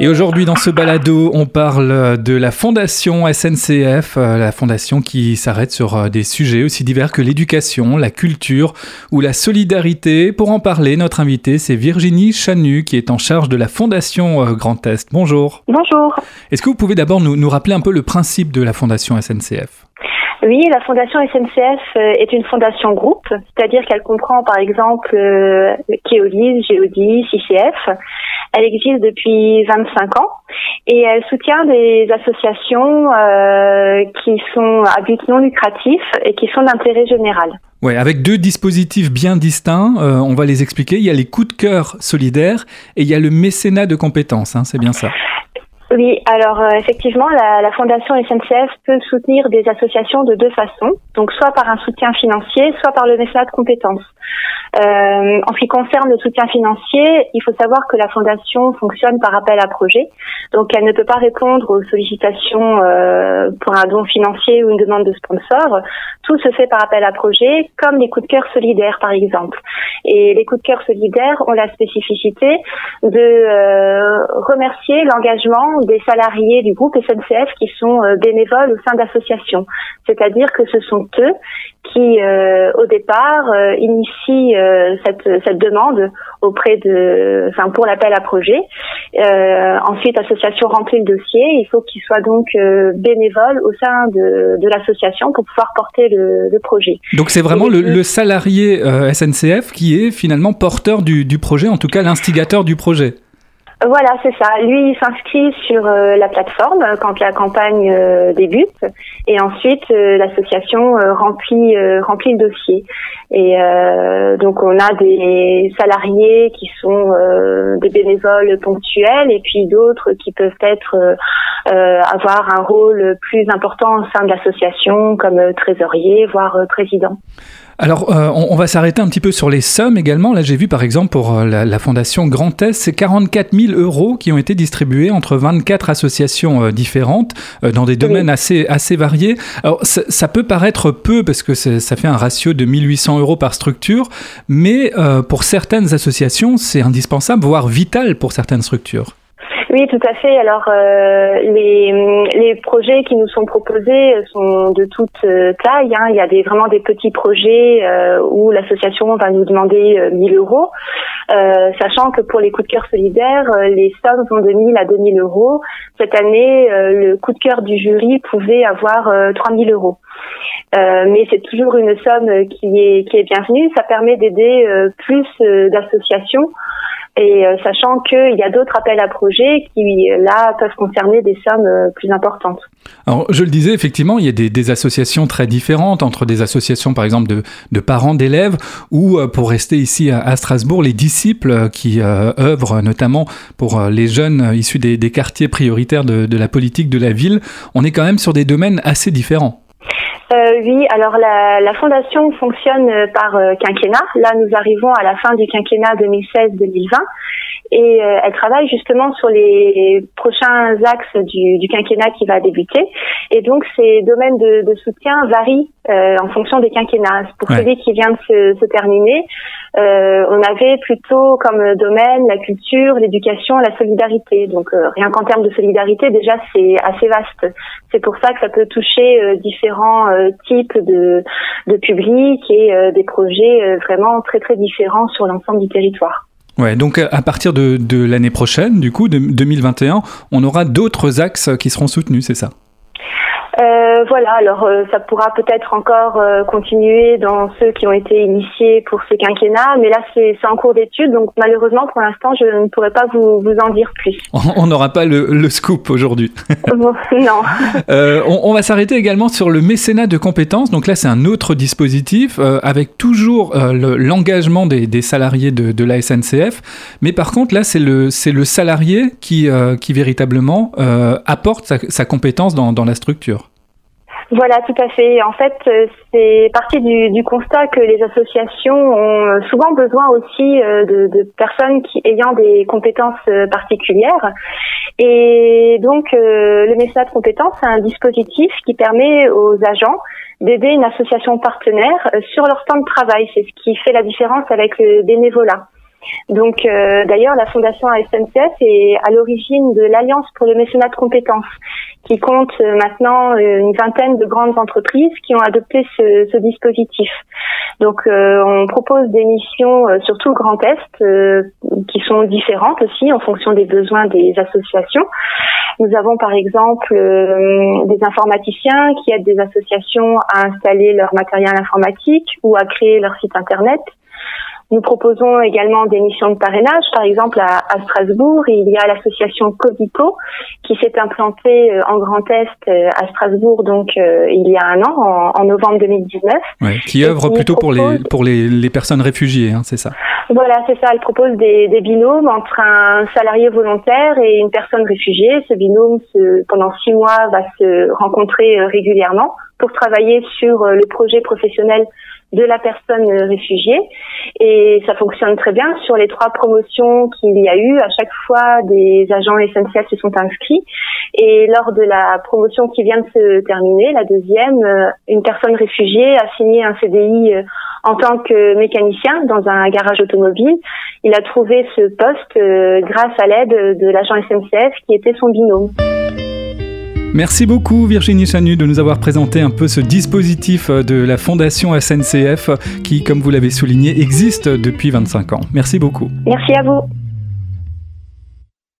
Et aujourd'hui, dans ce balado, on parle de la fondation SNCF, euh, la fondation qui s'arrête sur euh, des sujets aussi divers que l'éducation, la culture ou la solidarité. Pour en parler, notre invitée, c'est Virginie Chanu, qui est en charge de la fondation euh, Grand Est. Bonjour. Bonjour. Est-ce que vous pouvez d'abord nous, nous rappeler un peu le principe de la fondation SNCF oui, la fondation SNCF est une fondation groupe, c'est-à-dire qu'elle comprend par exemple euh, Keolis, Géodis, ICF. Elle existe depuis 25 ans et elle soutient des associations euh, qui sont à but non lucratif et qui sont d'intérêt général. Ouais, avec deux dispositifs bien distincts, euh, on va les expliquer. Il y a les coups de cœur solidaires et il y a le mécénat de compétences, hein, c'est bien ça. Oui, alors euh, effectivement, la, la, Fondation SNCF peut soutenir des associations de deux façons, donc soit par un soutien financier, soit par le mécénat de compétences. Euh, en ce qui concerne le soutien financier, il faut savoir que la Fondation fonctionne par appel à projet, donc elle ne peut pas répondre aux sollicitations euh, pour un don financier ou une demande de sponsor. Tout se fait par appel à projet, comme les coups de cœur solidaires par exemple. Et les coups de cœur solidaires ont la spécificité de euh, remercier l'engagement des salariés du groupe SNCF qui sont euh, bénévoles au sein d'associations. C'est-à-dire que ce sont eux qui, euh, au départ, euh, initient cette, cette demande auprès de, enfin pour l'appel à projet. ensuite, l'association remplit le dossier. Il faut qu'il soit donc bénévole au sein de, de l'association pour pouvoir porter le, le projet. Donc c'est vraiment le, le, salarié SNCF qui est finalement porteur du, du projet, en tout cas l'instigateur du projet. Voilà, c'est ça. Lui, il s'inscrit sur euh, la plateforme quand la campagne euh, débute, et ensuite euh, l'association remplit remplit le dossier. Et donc on a des salariés qui sont des bénévoles ponctuels, et puis d'autres qui peuvent être avoir un rôle plus important au sein de l'association, comme trésorier, voire président. Alors, euh, on, va s'arrêter un petit peu sur les sommes également. Là, j'ai vu par exemple pour euh, la, Fondation Grand Est, c'est 44 000 euros qui ont été distribués entre 24 associations euh, différentes dans des domaines assez, assez variés. Alors, ça, peut paraître peu parce que ça fait un ratio de 1800 euros par structure, mais pour certaines associations, c'est indispensable, voire vital pour certaines structures. Oui, tout à fait. Alors, euh, les, les projets qui nous sont proposés sont de toute euh, taille. Hein. Il y a des, vraiment des petits projets euh, où l'association va nous demander 1000 euros, sachant que pour les coups de cœur solidaires, les sommes vont de 1000 à 2000 euros. Cette année, le coup de cœur du jury pouvait avoir 3000 euros. mais c'est toujours une somme qui est, qui est bienvenue. Ça permet d'aider plus d'associations et euh, sachant qu'il y a d'autres appels à projets qui, là, peuvent concerner des sommes euh, plus importantes. Alors, je le disais, effectivement, il y a des, des associations très différentes entre des associations, par exemple, de, de parents d'élèves ou, euh, pour rester ici à, Strasbourg, les disciples qui euh, œuvrent notamment pour les jeunes issus des, des quartiers prioritaires de, de la politique de la ville. On est quand même sur des domaines assez différents. Euh, oui, alors la, la, fondation fonctionne par euh, quinquennat. Là, nous arrivons à la fin du quinquennat 2016-2020 et euh, elle travaille justement sur les prochains axes du, du, quinquennat qui va débuter. Et donc, ces domaines de, de soutien varient euh, en fonction des quinquennats. Pour celui qui vient de se, se terminer, euh, on avait plutôt comme domaine la culture, l'éducation, la solidarité. Donc, rien qu'en termes de solidarité, déjà, c'est assez vaste. C'est pour ça que ça peut toucher différents types de, de publics et des projets vraiment très très différents sur l'ensemble du territoire. Ouais, donc à partir de, de l'année prochaine, du coup, de 2021, on aura d'autres axes qui seront soutenus, c'est ça? Euh, voilà, alors euh, ça pourra peut-être encore euh, continuer dans ceux qui ont été initiés pour ce quinquennat, mais là c'est en cours d'étude, donc malheureusement pour l'instant je ne pourrais pas vous, vous en dire plus. On n'aura pas le, le, scoop aujourd'hui. non. on, on, va s'arrêter également sur le mécénat de compétences, donc là c'est un autre dispositif avec toujours l'engagement des, des, salariés de, de, la SNCF, mais par contre là c'est le, le salarié qui, qui véritablement apporte sa, sa compétence dans, dans la structure. Voilà, tout à fait. En fait, euh, c'est parti du, du, constat que les associations ont souvent besoin aussi euh, de, personnes qui ayant des compétences euh, particulières. Et donc, le message de compétences, c'est un dispositif qui permet aux agents d'aider une association partenaire sur leur temps de travail. C'est ce qui fait la différence avec le bénévolat. Donc d'ailleurs, la fondation SNCF est à l'origine de l'Alliance pour le mécénat de compétences, qui compte maintenant une vingtaine de grandes entreprises qui ont adopté ce, ce dispositif. Donc on propose des missions sur tout le Grand Est qui sont différentes aussi en fonction des besoins des associations. Nous avons par exemple euh, des informaticiens qui aident des associations à installer leur matériel informatique ou à créer leur site internet. Nous proposons également des missions de parrainage. Par exemple, à, Strasbourg, il y a l'association Codico qui s'est implantée euh, en Grand Est euh, à Strasbourg, donc euh, il y a un an, en, novembre 2019. qui œuvre plutôt pour les pour les, personnes réfugiées, hein, c'est ça. Voilà, c'est ça. Elle propose des, binômes entre un salarié volontaire et une personne réfugiée. Ce binôme, pendant six mois, va se rencontrer régulièrement pour travailler sur le projet professionnel de la personne réfugiée. Et ça fonctionne très bien. Sur les trois promotions qu'il y a eu à chaque fois des agents essentiels se sont inscrits. Et lors de la promotion qui vient de se terminer la deuxième euh, une personne réfugiée a signé un CDI euh, en tant que mécanicien dans un garage automobile. Il a trouvé ce poste euh, grâce à l'aide de l'agent SNCF qui était son binôme. Merci beaucoup Virginie Chanu de nous avoir présenté un peu ce dispositif de la Fondation SNCF qui, comme vous l'avez souligné, existe depuis 25 ans. Merci beaucoup. Merci à vous.